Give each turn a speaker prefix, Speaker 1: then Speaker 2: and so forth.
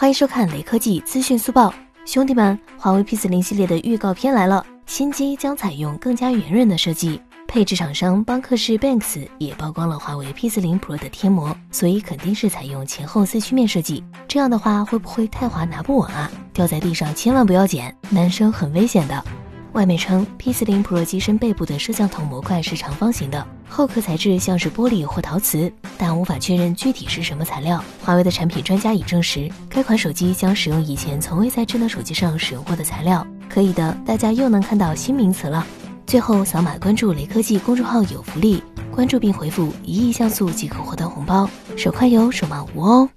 Speaker 1: 欢迎收看雷科技资讯速报，兄弟们，华为 P 四零系列的预告片来了，新机将采用更加圆润的设计。配置厂商邦克士 Banks 也曝光了华为 P 四零 Pro 的贴膜，所以肯定是采用前后四曲面设计。这样的话，会不会太滑拿不稳啊？掉在地上千万不要捡，男生很危险的。外媒称，P40 Pro 机身背部的摄像头模块是长方形的，后壳材质像是玻璃或陶瓷，但无法确认具体是什么材料。华为的产品专家已证实，该款手机将使用以前从未在智能手机上使用过的材料。可以的，大家又能看到新名词了。最后，扫码关注雷科技公众号有福利，关注并回复一亿像素即可获得红包，手快有，手慢无哦。